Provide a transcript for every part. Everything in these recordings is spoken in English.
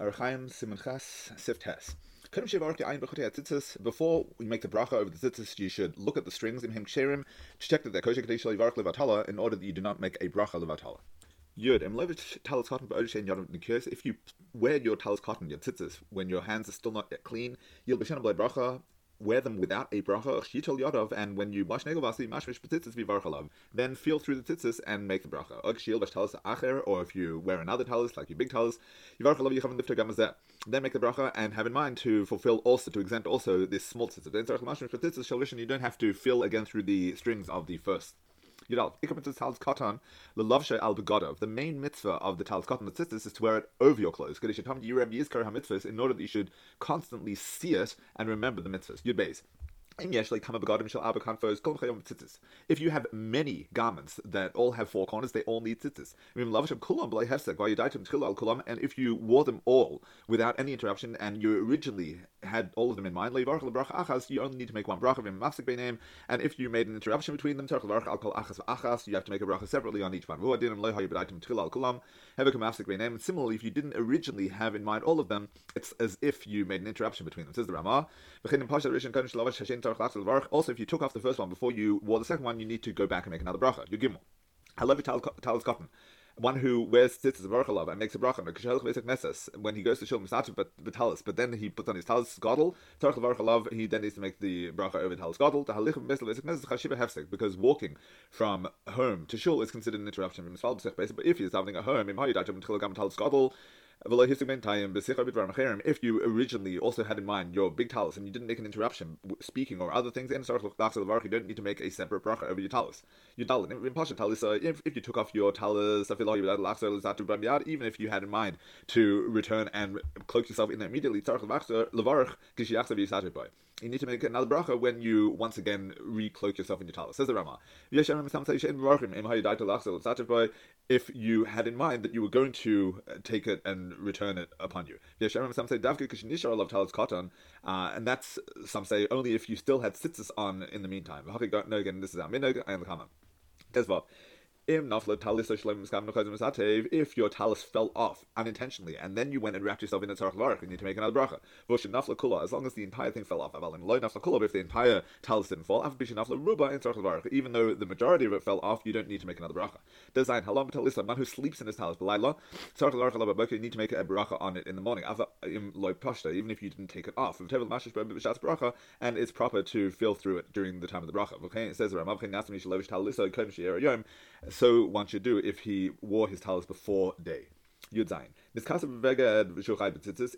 Archaim Simon Ches Sif Tes. Before we make the bracha over the tzitzis, you should look at the strings in ksherim to check that they're kosher levatala in order that you do not make a bracha levatala. Yud, If you wear your talis cotton, your tzitzis, when your hands are still not yet clean, you'll be bracha wear them without a bracha, chitol yodov, and when you mash negovasi, mashmish petitzis vivarchalav, then feel through the tzitzis and make the bracha. Og shiel acher, or if you wear another talis, like your big talis, yivarchalav yichav lifter gamazet. Then make the bracha and have in mind to fulfill also, to exempt also this small tzitzis. Then tzarech mashmish petitzis shalvishin, you don't have to fill again through the strings of the first Yudal, Ikamitz Tal's Katan, the Lavshe al Begodov. The main mitzvah of the Tal's Katan, the is to wear it over your clothes. Kaddish Tam Yirem Yizkar HaMitzvahs, in order that you should constantly see it and remember the mitzvahs. Yud Beis. If you have many garments that all have four corners, they all need tzitzis. And if you wore them all without any interruption and you originally had all of them in mind, you only need to make one bracha. And if you made an interruption between them, you have to make a bracha separately on each one. Similarly, if you didn't originally have in mind all of them, it's as if you made an interruption between them. Says the Ramah. Also, if you took off the first one before you wore the second one, you need to go back and make another bracha. You gimel. I love you, talis cotton. One who wears tzitzis of Baruch and makes a bracha, when he goes to shul misativ but the talis, but then he puts on his talis gadol, he then needs to make the bracha over talis gadol, because walking from home to shul is considered an interruption from but if he's having a home, if you originally also had in mind your big talus and you didn't make an interruption speaking or other things, you don't need to make a separate bracha over your talus. Talus, if, if you took off your talus, even if you had in mind to return and cloak yourself in immediately, you need to make another bracha when you once again recloak yourself in your talus. Says the Rama. If you had in mind that you were going to uh, take it and return it upon you. Uh, and that's some say only if you still had tzitzis on in the meantime. No, again, this is our minog and the kama. If your talis fell off unintentionally and then you went and wrapped yourself in a tzarech varach, you need to make another bracha. As long as the entire thing fell off, if the entire talus didn't fall, even though the majority of it fell off, you don't need to make another bracha. Design halom talisa, man who sleeps in his talus, you need to make a bracha on it in the morning. Even if you didn't take it off, and it's proper to feel through it during the time of the bracha. It says so one should do if he wore his talis before day. Yud Zayin.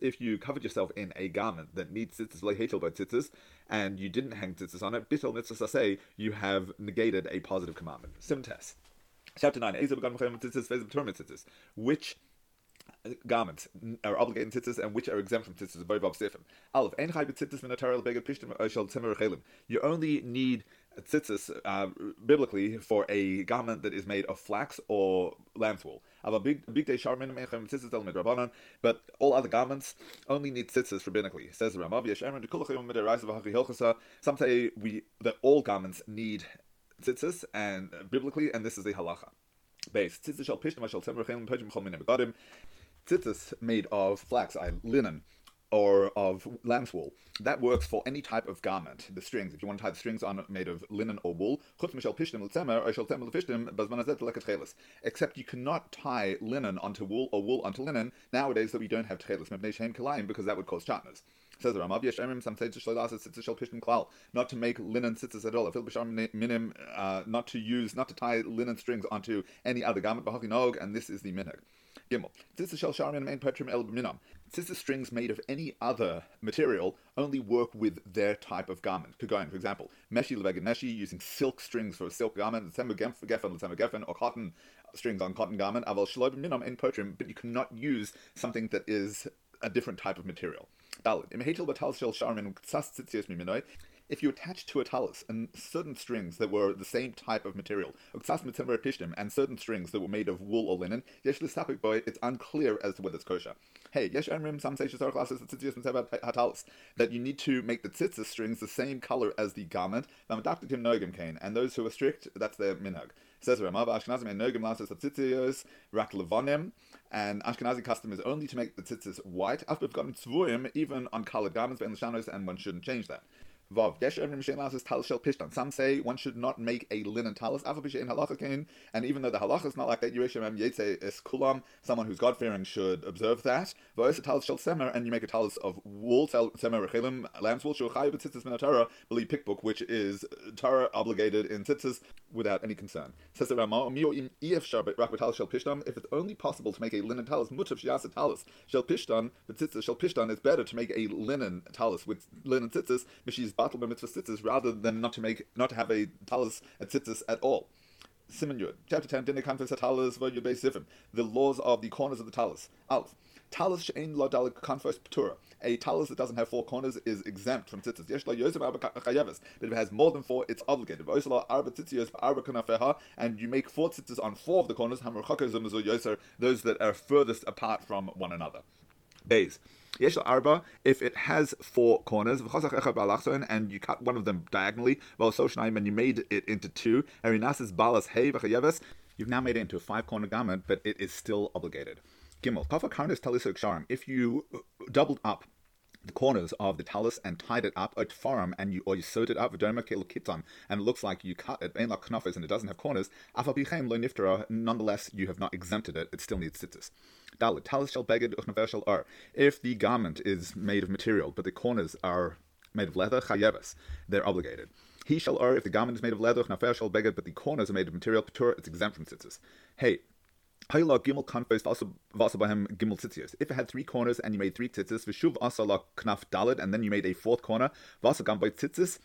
If you covered yourself in a garment that needs tzitzis, like hatel by tzitzis, and you didn't hang tzitzis on it, bitel mitzvah say you have negated a positive commandment. Sim test. Chapter 9. Which garments are obligated in tzitzis and which are exempt from tzitzis. Aleph. You only need tzitzis uh, biblically for a garment that is made of flax or lamb's wool. But all other garments only need tzitzis rabbinically. Says the Ramav Some say we that all garments need tzitzis and uh, biblically, and this is a halacha. Base tzitzis made of flax, linen or of lamb's wool. That works for any type of garment. The strings, if you want to tie the strings on made of linen or wool, except you cannot tie linen onto wool or wool onto linen nowadays that we don't have tchelis because that would cause shatnez. Says the Ramav, Yeshemim, some say klal, not to make linen tzitzis at all. minim, uh, not to use, not to tie linen strings onto any other garment, and this is the minhag. Gimel. Shel sharmin main petrim el. Tzitzis strings made of any other material only work with their type of garment. Kagoin, for example, meshi meshi, using silk strings for a silk garment, gefen, gefen, or cotton strings on cotton garment, aval shloib minam in potrim, but you cannot use something that is a different type of material. Dalit. Batal shel sharmin ksas tzitzios miminoi. If you attach to a talus and certain strings that were the same type of material, and certain strings that were made of wool or linen, it's unclear as to whether it's kosher. Hey, yesh emrim, some say that you need to make the tzitzis strings the same color as the garment, and those who are strict, that's their minhag. Says Ramav, Ashkenazim and Nogim Lasses Tzitzis, Rak Levonim, and Ashkenazi custom is only to make the tzitzis white. After we've gotten tzvuim, even on colored garments, and one shouldn't change that. Vav. Some say one should not make a linen talis. And even though the halacha is not like that, Yeresh Evrim Yetze Es Kulam. Someone who's God fearing should observe that. Va'os a talis Shel Semer, and you make a talis of wool. Semer Rechelim lamb's wool. Shuchai B'tzitzis Min Torah. Believe pickbook, which is Torah obligated in tzitzis without any concern. Says the Rama, Im Ef. If it's only possible to make a linen talis, Mutav Shiasa Talis Shel Pishtan. B'tzitzis Shel Pishtan. It's better to make a linen talis with linen tzitzis. Mishis battle mitzvah tzitzis rather than not to make not to have a talis at tzitzis at all. Simon Yud, chapter 10, Dinah Kanfes Talis Sifim, the laws of the corners of the talis. Alf. Talis she'ein lo dalik kanfos ptura. A talis that doesn't have four corners is exempt from tzitzis. Yesh la yosef arba. But if it has more than four, it's obligated. V'osla arba tzitzios arba kanafeha, and you make four tzitzis on four of the corners. Hamar chakozum yoser, those that are furthest apart from one another. Bays. Yesh arba, if it has four corners, and you cut one of them diagonally, and you made it into two, you've now made it into a five corner garment, but it is still obligated. Gimel. If you doubled up the corners of the talus and tied it up at forum and you or you sewed it up and it looks like you cut it ain't like knofes and it doesn't have corners nonetheless you have not exempted it it still needs tzitzis Dalit, talus shall beged uchnaver shall. If the garment is made of material, but the corners are made of leather, chayeves, they're obligated. He shall ar if the garment is made of leather, uchnaver shall beged, but the corners are made of material, patur, it's exempt from tzitzis. Hey, If it had three corners and you made three tzitzis, v'shuv asala knaf dalid, and then you made a fourth corner, vasagam by tzitzis,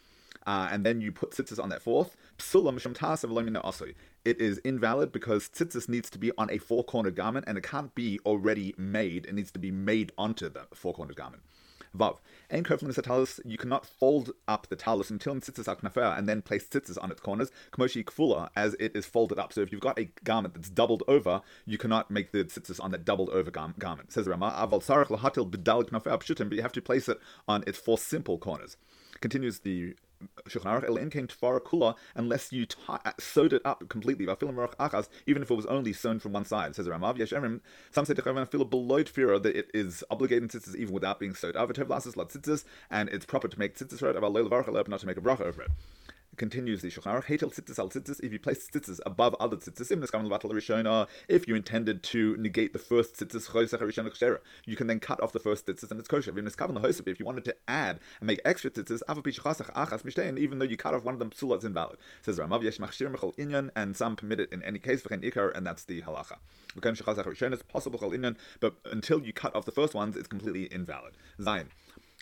uh, and then you put tzitzis on that fourth, asoi it is invalid because tzitzis needs to be on a four-cornered garment and it can't be already made. It needs to be made onto the four-cornered garment. Vav. En kerflin talus, you cannot fold up the talus until tzitzis aknafer and then place tzitzis on its corners, kmoshi kfula, as it is folded up. So if you've got a garment that's doubled over, you cannot make the tzitzis on that doubled over gar- garment. Says Rama, aval sarach lahatil b'dal knafer pshutim, but you have to place it on its four simple corners. Continues the kula unless you t- uh, sewed it up completely. Even if it was only sewn from one side. Says Ramav Yesh Some say feel below that it is obligated tzitzis even without being sewed. And it's proper to make tzitzis right. Not to make a bracha over it continues the Shulchan Aruch, Hetel tzitzis al tzitzis, if you place tzitzis above other tzitzisim, if you intended to negate the first tzitzis, you can then cut off the first tzitzis and it's kosher. If you wanted to add and make extra tzitzis, even though you cut off one of them, psula, it's invalid. Says Ramav, yesh machshir mechol inyan, and some permit it in any case, ikar, and that's the halacha. It's possible, but until you cut off the first ones, it's completely invalid. Zion.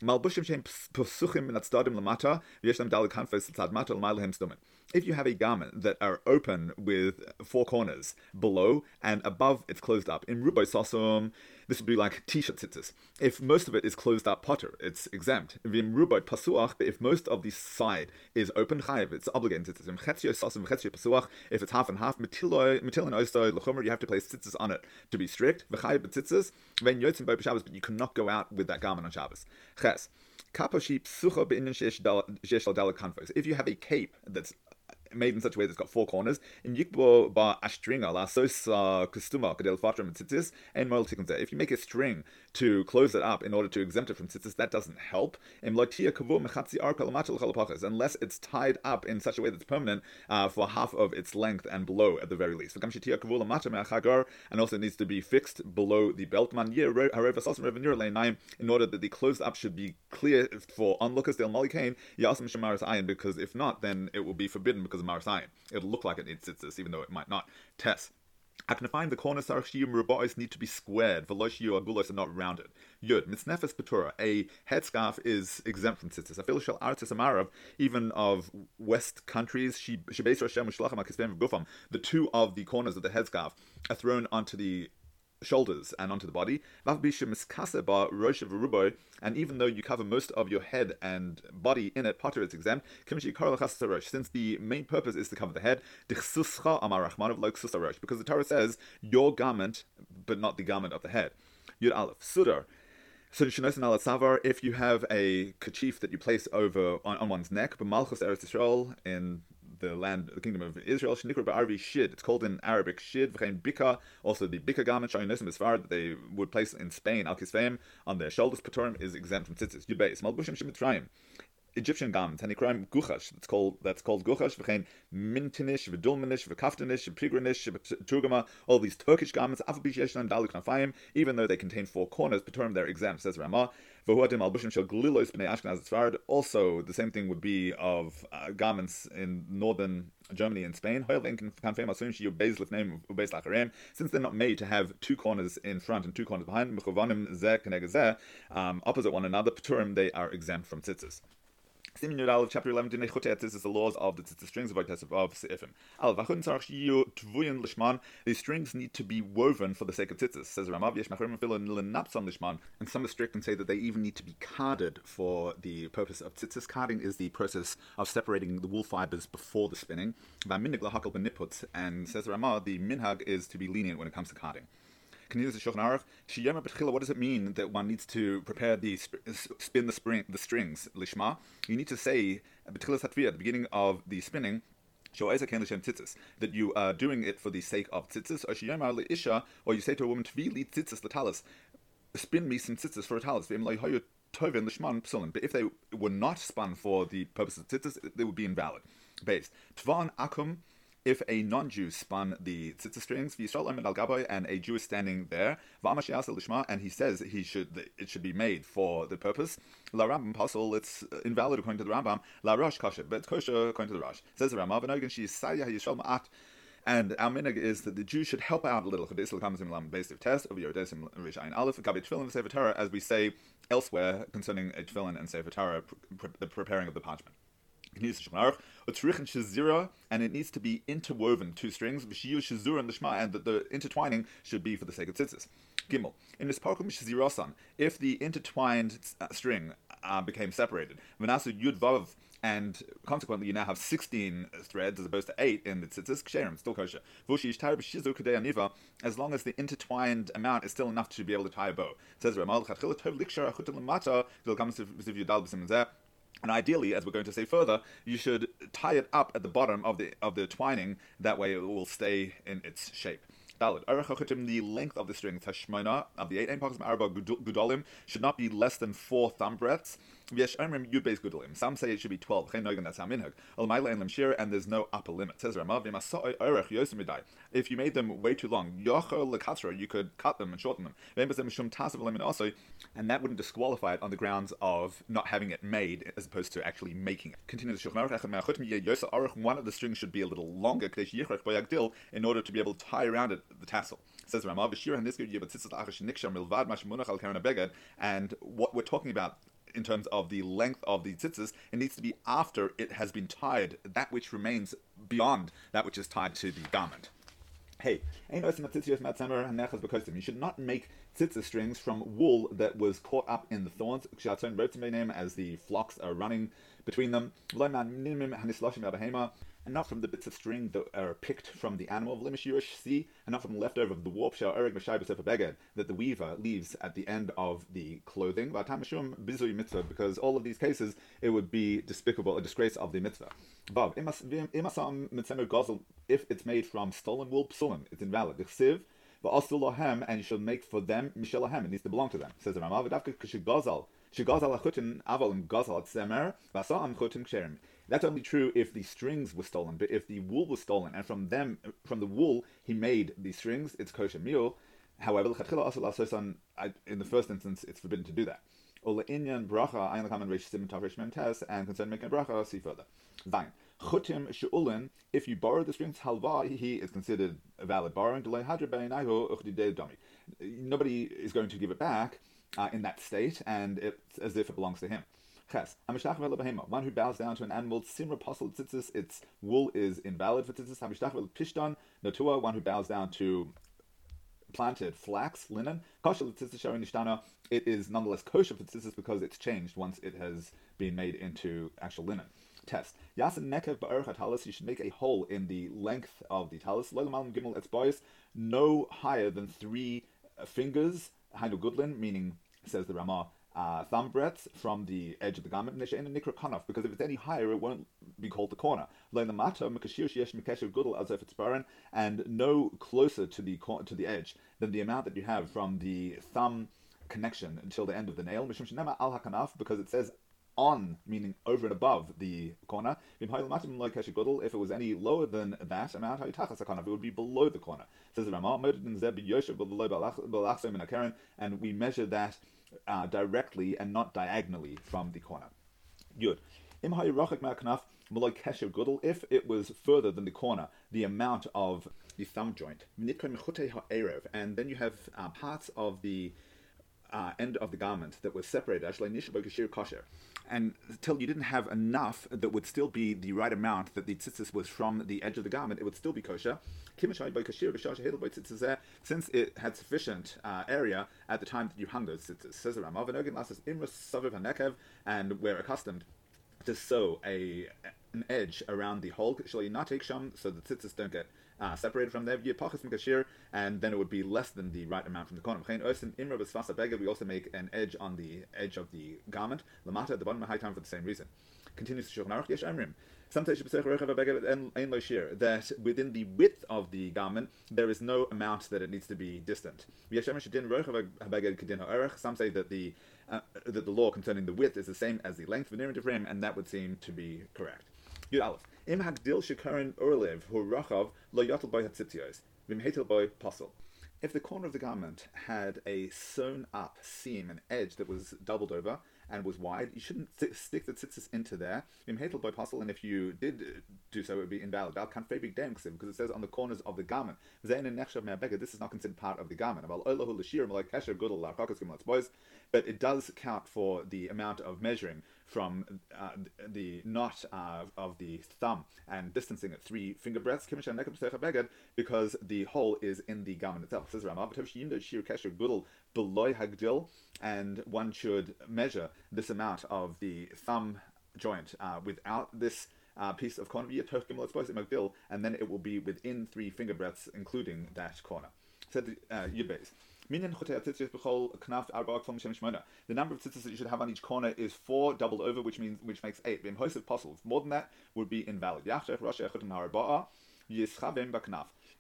Malbushim shem pesuchim min atzdadim lamata, v'yesh lam dal kanfes tzad mata l'maylehem stumen if you have a garment that are open with four corners below and above it's closed up, in Rubai Sosum, this would be like t-shirt tzitzis. If most of it is closed up potter, it's exempt. In Rubai Pasuach, if most of the side is open chayiv, it's obligated Pasuach, if it's half and half, metiloi, metil and you have to place tzitzis on it to be strict. V'chayiv tzitzis, when yotzim by Shabbos, but you cannot go out with that garment on Shabbos. Ches. If you have a cape that's made in such a way that it's got four corners. In Yikbo ba astringa la sos kustuma kadel fatram and moral If you make a string to close it up in order to exempt it from tzitzis, that doesn't help. Unless it's tied up in such a way that's permanent uh, for half of its length and below at the very least. And also it needs to be fixed below the belt in order that the closed up should be clear for onlookers ayin because if not then it will be forbidden because of marasayin. It'll look like it needs tzitzis even though it might not. Test. I can find the corners sarchiyum rubois need to be squared. Veloshiu agulos are not rounded. Yud mitznefes patura. A headscarf is exempt from tzitzis. Feel shel artis amarav even of West countries. She bashem Schlachamax famous Bufam. The two of the corners of the headscarf are thrown onto the shoulders and onto the body. And even though you cover most of your head and body in it, potter it's exempt. Since the main purpose is to cover the head, because the Torah says your garment, but not the garment of the head. Yud Aleph, Sudar. So savar, if you have a kerchief that you place over on, on one's neck, but Malchus Eretz Yisrael in the land, the kingdom of Israel, Shnikra Ba'arvi Shid. It's called in Arabic Shid, V'chein Bika, also the Bika garment, showing Nisim Isfar, that they would place in Spain, Al Kisveim, on their shoulders, Patorim is exempt from tzitzis. Yud Beis, Malbushim Shemitrayim. Egyptian garments, and crime guchash. That's called that's called guchash. V'chein mintinish, v'dulmanish, v'kaftanish, v'prigranish, v'turgama. All these Turkish garments, even though they contain four corners, Peturim they're exempt. Says Ramah. V'huadim al bushim shel glilos b'nei Ashkenaz Tzfard. Also, the same thing would be of uh, garments in northern Germany and Spain. Since they're not made to have two corners in front and two corners behind, um, opposite one another, Peturim they are exempt from tzitzis. Simin Yud chapter 11, Dinei Chutet, is the laws of the tzitzit strings of Oites of Seifim. Al Vachun Tzarach Tvuyin Lishman, these strings need to be woven for the sake of tzitzis. Says Ramav Yesh Machirim Filin Linapson Lishman, and some are strict and say that they even need to be carded for the purpose of tzitzis. Carding is the process of separating the wool fibers before the spinning. Vaminig Lahakal Beniput, and says Ramah, the minhag is to be lenient when it comes to carding. What does it mean that one needs to prepare the spin the spring the strings lishma? You need to say at the beginning of the spinning that you are doing it for the sake of tzitzis, or you say to a woman, Tvili tzitzis latalis, spin me some tzitzis for a talis. But if they were not spun for the purpose of tzitzis, they would be invalid. Based. Tvan akum if a non-Jew spun the tzitzit strings, and a Jew is standing there, and he says he should it should be made for the purpose, la Rambam pasul, it's invalid according to the Rambam, la Rosh kosher, but it's kosher according to the Rosh. Says the Rambam, and our minig is that the Jew should help out a little. Basic test of Yodesim Rishain Aleph, Gabi Tefillin Sefer as we say elsewhere concerning a Tefillin and Sefer Torah, the preparing of the parchment and it needs to be interwoven two strings, and that the intertwining should be for the sake of tzitzis. Gimel. In this parkum shizirasan, if the intertwined uh, string uh, became separated, Manasu yud vav, and consequently you now have 16 threads as opposed to 8 in the tzitzis, ksherim, still kosher. As long as the intertwined amount is still enough to be able to tie a bow. It says, and ideally, as we're going to say further, you should tie it up at the bottom of the of the twining. That way, it will stay in its shape. The length of the string, Tashmona, of the eight epochs of Arba should not be less than four thumb breadths. Some say it should be 12. That's how minhag. And there's no upper limit. If you made them way too long, you could cut them and shorten them. And that wouldn't disqualify it on the grounds of not having it made as opposed to actually making it. One of the strings should be a little longer in order to be able to tie around it the tassel. Says Ramav, and what we're talking about in terms of the length of the tzitzis, it needs to be after it has been tied, that which remains beyond that which is tied to the garment. Hey, you should not make tzitzis strings from wool that was caught up in the thorns, as the flocks are running between them and not from the bits of string that are picked from the animal of Limish Yurish C, and not from leftover of the warp shell Erig Beged that the weaver leaves at the end of the clothing. Because all of these cases, it would be despicable, a disgrace of the mitzvah. If it's made from stolen wool, psulim, it's invalid. Siv, and you shall make for them mishelahem. It needs to belong to them. Says the Ramav, Shigazal, Shigazal achutin aval gazal tzemer, vasam chutin ksherim. That's only true if the strings were stolen, but if the wool was stolen and from them, from the wool, he made the strings, it's kosher meal. However, in the first instance, it's forbidden to do that. and concerning making a bracha, see further. Vain. Chutim she'ulin, if you borrow the strings halva, he is considered a valid borrowing. Nobody is going to give it back uh, in that state, and it's as if it belongs to him. Ches. One who bows down to an animal, simra apostle tzitzis, its wool is invalid for tzitzis. Hamishach pishtan notua. One who bows down to planted flax, linen, kosher nishtana, it is nonetheless kosher for tzitzis because it's changed once it has been made into actual linen. Test. Yasin nekev ba'erach talis, you should make a hole in the length of the talis. Leilamal gimel etzbois, no higher than three fingers, hainu gudlin, meaning, says the Ramah, uh, thumb breadths from the edge of the garment, because if it's any higher, it won't be called the corner. As if it's barren, and no closer to the to the edge than the amount that you have from the thumb connection until the end of the nail. Because it says on, meaning over and above the corner. If it was any lower than that amount, it would be below the corner. Says the Ramah, and we measure that uh, directly and not diagonally from the corner. Yud. If it was further than the corner, the amount of the thumb joint, and then you have uh, parts of the uh, end of the garment that was separated, and until you didn't have enough that would still be the right amount that the tzitzis was from the edge of the garment, it would still be kosher. Since it had sufficient uh, area at the time that you hung those tzitzis. Says the and we're accustomed to sew a an edge around the hole, so the tzitzis don't get uh, separated from there, and then it would be less than the right amount from the corner. We also make an edge on the edge of the garment, lamata at the bottom of high time for the same reason. Continues to Shulchan Yesh Emrim. That within the width of the garment, there is no amount that it needs to be distant. Some say that the uh, that the law concerning the width is the same as the length and that would seem to be correct. Yud Aleph. Im hagdil shekarin urlev hu rachav lo yotel boy hatzitzios vim hetel boy pasul. If the corner of the garment had a sewn up seam, an edge that was doubled over and was wide, you shouldn't stick the tzitzis into there. Vim hetel boy pasul, and if you did do so, it would be invalid. Al kan big because it says on the corners of the garment. This is not considered part of the garment. But it does count for the amount of measuring from uh, the knot uh, of the thumb and distancing it three finger breadths because the hole is in the garment itself. Says and one should measure this amount of the thumb joint uh, without this uh, piece of corner, and then it will be within three finger breadths, including that corner. Said the uh, Yudbeis. The number of tzitzis that you should have on each corner is four doubled over, which means which makes eight. More than that would be invalid.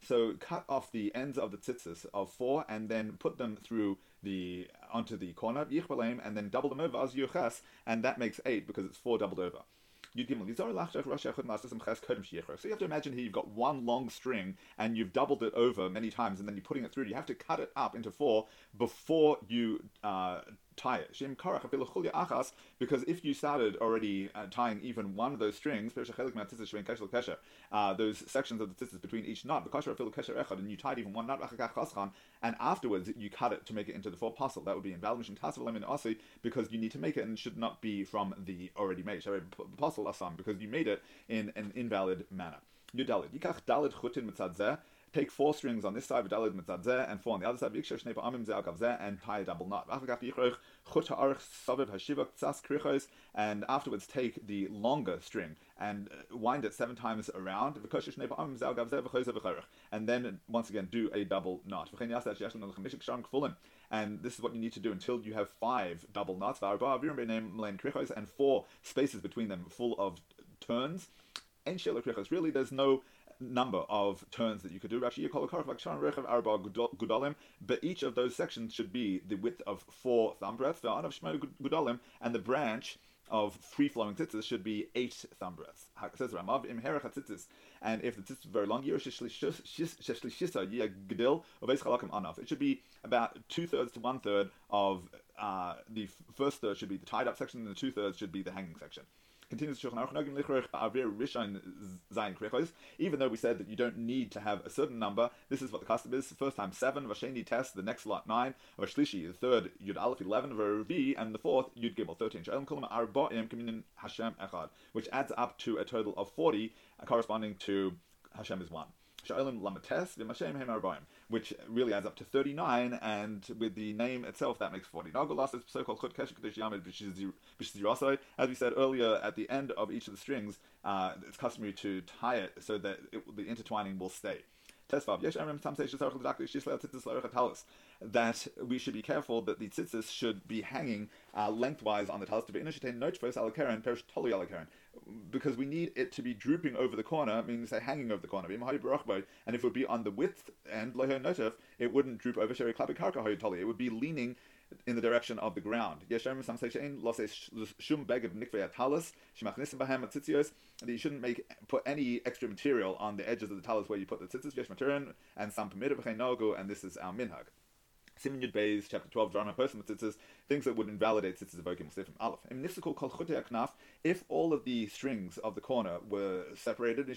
So cut off the ends of the tzitzis of four and then put them through the onto the corner, and then double them over as and that makes eight because it's four doubled over. So you have to imagine here you've got one long string and you've doubled it over many times and then you're putting it through. You have to cut it up into four before you uh, tie it. Because if you started already uh, tying even one of those strings, uh, those sections of the tzitzis between each knot, and you tied even one knot, and afterwards you cut it to make it into the four pasul, that would be invalid because you need to make it and it should not be from the already made. Asam because you made it in an invalid manner. Chutin mitzad take four strings on this side, with Daladmitsh and four on the other side, and tie a double knot. And afterwards take the longer string and uh, wind it seven times around, and then once again do a double knot. And this is what you need to do until you have five double knots, and four spaces between them full of turns. Really, there's no number of turns that you could do. But each of those sections should be the width of four thumb breadths. And the branch of free flowing tzitzis should be eight thumb im and if the tzitzis is very long, it should be about two thirds to one third of uh, the first third should be the tied up section, and the two thirds should be the hanging section. Continues to even though we said that you don't need to have a certain number, this is what the custom is. First time seven, Vasheni test, the next lot nine, Vashlishi, the third Yud Aleph eleven, Vavi, and the fourth Yud Gimel thirteen. Hashem Echad, which adds up to a total of forty, uh, corresponding to Hashem is one. Which really adds up to 39, and with the name itself, that makes 40. Nagolas is so-called Chut Keshet Kadesh Yamid B'Shizirasai. As we said earlier, at the end of each of the strings, uh, it's customary to tie it so that it, the intertwining will stay. That we should be careful that the tzitzis should be hanging uh, lengthwise on the talis to be because we need it to be drooping over the corner, meaning say hanging over the corner. And if it would be on the width end, it wouldn't droop over It would be leaning in the direction of the ground. That you shouldn't make put any extra material on the edges of the talis where you put the tzitzis. and some permitted and this is our minhag. Simin Yud Beis, chapter 12, drama person with tzitzis, things that would invalidate tzitzis of Okim Sifim Aleph. In Nifsikul Kol Knaf, if all of the strings of the corner were separated,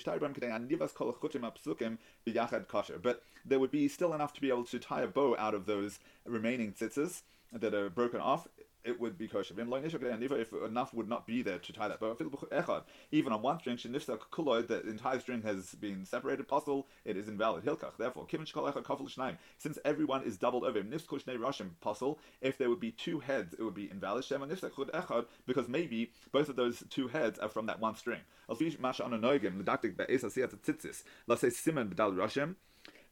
but there would be still enough to be able to tie a bow out of those remaining tzitzis that are broken off it would be kosher. If enough would not be there to tie that bow, even on one string, the entire string has been separated, possible, it is invalid. Hilkach, therefore, since everyone is doubled over, possible, if there would be two heads, it would be invalid. Because maybe both of those two heads are from that one string.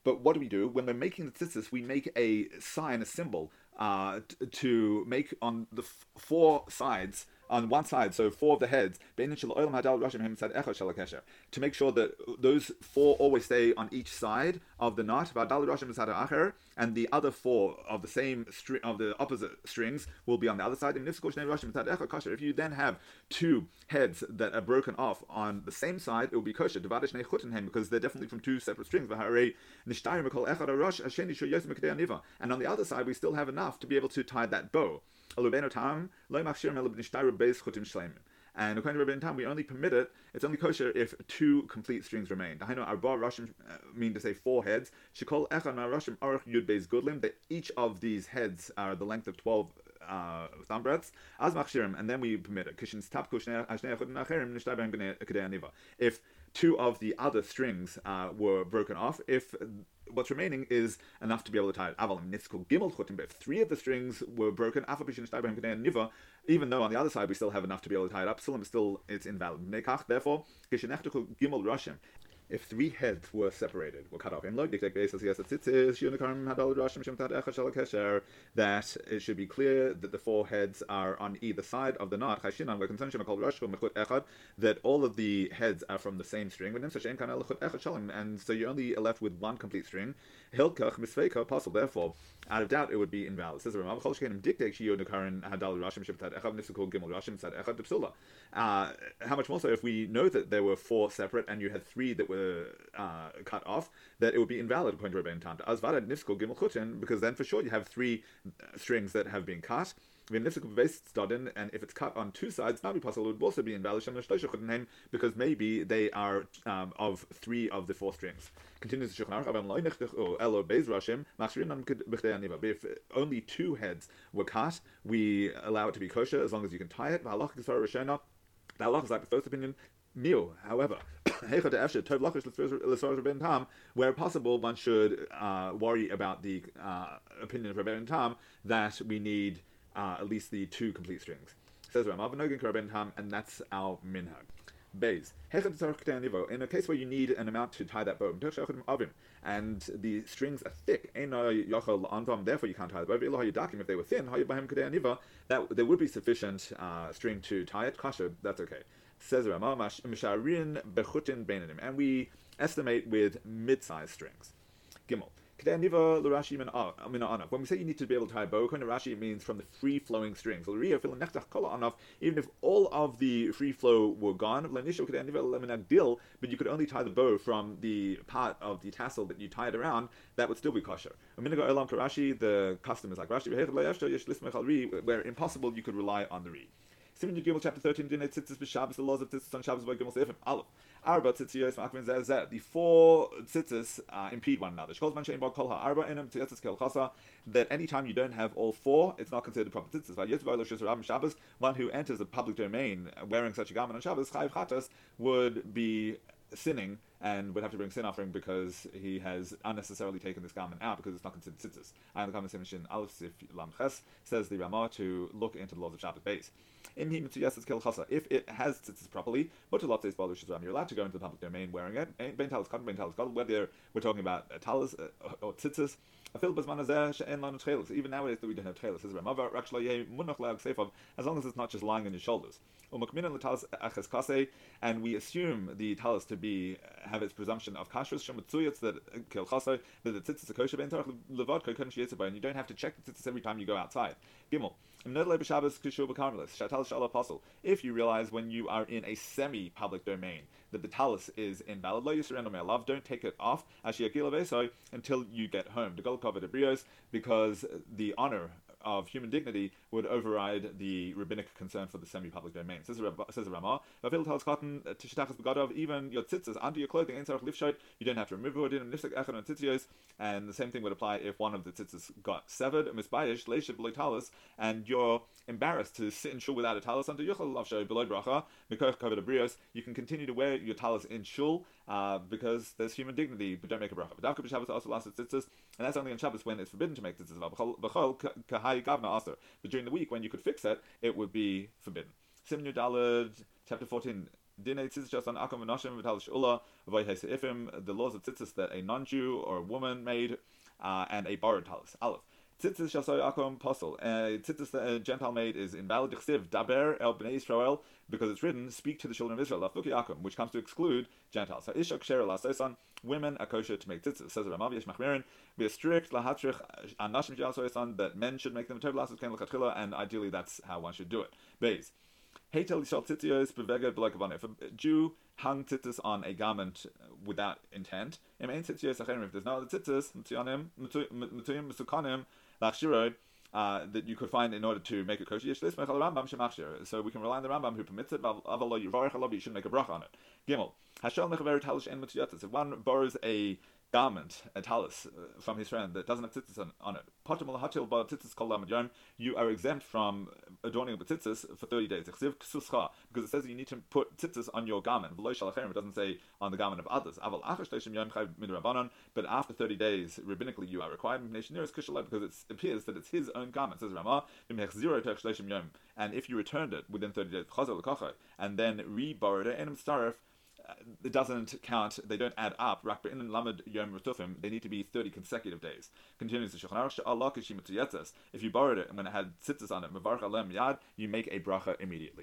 But what do we do when we're making the tzitzis? We make a sign, a symbol uh, to make on the f- four sides on one side, so four of the heads, to make sure that those four always stay on each side of the knot, and the other four of the same string of the opposite strings will be on the other side. If you then have two heads that are broken off on the same side, it will be kosher because they're definitely from two separate strings. And on the other side, we still have enough to be able to tie that bow. And according to Rabbi Tam, we only permit it, it's only kosher if two complete strings remain. I know Arba Rashim uh, mean to say four heads. Shekol Echan Rashim Aruch Yud Beis Gudlim, that each of these heads are the length of 12 uh, thumb breadths. As machshirim, and then we permit it. If two of the other strings uh, were broken off, if what's remaining is enough to be able to tie it. Aval nitzkul gimel chutim, but if three of the strings were broken, even though on the other side we still have enough to be able to tie it up, still it's invalid. Therefore, gimel rashim if three heads were separated, were cut off, that it should be clear that the four heads are on either side of the knot, that all of the heads are from the same string, and so you're only left with one complete string. Therefore, out of doubt, it would be invalid. Uh, how much more so if we know that there were four separate and you had three that were uh, cut off, that it would be invalid according to Rabbein Tam. Because then for sure you have three uh, strings that have been cut. And if it's cut on two sides, possible, it would also be invalid because maybe they are um, of three of the four strings. Continues the But if only two heads were cut, we allow it to be kosher as long as you can tie it. The is like the first opinion. Meal, however, where possible, one should uh, worry about the uh, opinion of Rabbi Tam that we need uh, at least the two complete strings. Says Ram Tam, and that's our minhag. Bays. In a case where you need an amount to tie that bow, and the strings are thick, therefore you can't tie the bow. If they were thin, that there would be sufficient uh, string to tie it. Kasha, that's okay. Says and we estimate with mid-sized strings. Gimel. When we say you need to be able to tie a bow, Rashi, means from the free flowing strings. Even if all of the free flow were gone, but you could only tie the bow from the part of the tassel that you tied around, that would still be kosher. The custom is like Rashi, where impossible you could rely on the reed. Simon Gimel chapter 13, Dinah Tzitzis B'Shabbos, the laws of Tzitzis on Shabbos by Gimel Seifim. Aleph. Arba Tzitziyos Makvin Zeh The four Tzitzis uh, impede one another. Shkol Man Shein Bar Kol HaArba Enam Tzitzis Kel Chasa. That any time you don't have all four, it's not considered proper Tzitzis. Vayet Vaylo Shus Rabim Shabbos. One who enters a public domain wearing such a garment on Shabbos, Chayiv Chatas, would be sinning and would have to bring sin offering because he has unnecessarily taken this garment out because it's not considered tzitzis. And the comment in Aleph Sif Lam Ches says the Ramah to look into the laws of Shabbat base. If it has tzitzis properly, you're allowed to go into the public domain wearing it. Talis. Whether we're talking about talis uh, or tzitzis, even nowadays that we don't have trailers, as long as it's not just lying on your shoulders. Um, and we assume the talis to be uh, have its presumption of kashrus that uh, that the tzitzis are kosher and you don't have to check the tzitzis every time you go outside. Gimel. If you realize when you are in a semi-public domain that the talus is invalid, love, don't take it off until you get home. Because the honor of human dignity would override the rabbinic concern for the semi-public domain. Says says Ramah, uh, even your tzitzis under your clothing, you don't have to remove it. And the same thing would apply if one of the tzitzis got severed, and you're embarrassed to sit in shul without a talis under yuchal below bracha, you can continue to wear your talis in shul uh, because there's human dignity, but don't make a bracha. But and that's only on Shabbos when it's forbidden to make tzitzis. But during the week when you could fix it, it would be forbidden. Simnu Dalad, chapter 14. The laws of tzitzis that a non-Jew or a woman made, uh, and a borrowed talis. Aleph. Tzitzis shasoy akom posel. Uh, tzitzis that a Gentile maid, is invalid. Chsiv daber el bnei Israel because it's written, "Speak to the children of Israel." Lafuki akom, which comes to exclude Gentiles. So ishak sher lasosan, women are kosher to make tzitzis. Says Ramav Yesh Machmirin, be strict lahatrich anashim shasosan that men should make them tov lasos ken lechatchila, and ideally that's how one should do it. Beis. If a Jew hung tzitzis on a garment without intent, if there's no other tzitzis, Mutuyim uh, that you could find in order to make a kosher. So we can rely on the Rambam who permits it. But you should make a brach on it. Gimel. If one borrows a garment, a talus, uh, from his friend that doesn't have tzitzis on, on it. You are exempt from adorning with tzitzis for 30 days. Because it says you need to put tzitzis on your garment. It doesn't say on the garment of others. But after 30 days, rabbinically, you are required because it appears that it's his own garment. Says Ramah, and if you returned it within 30 days, and then re-borrowed it, it doesn't count, they don't add up. in Lamed Yom they need to be 30 consecutive days. Continues the Shulchan If you borrowed it and when it had tzitzis on it, you make a bracha immediately.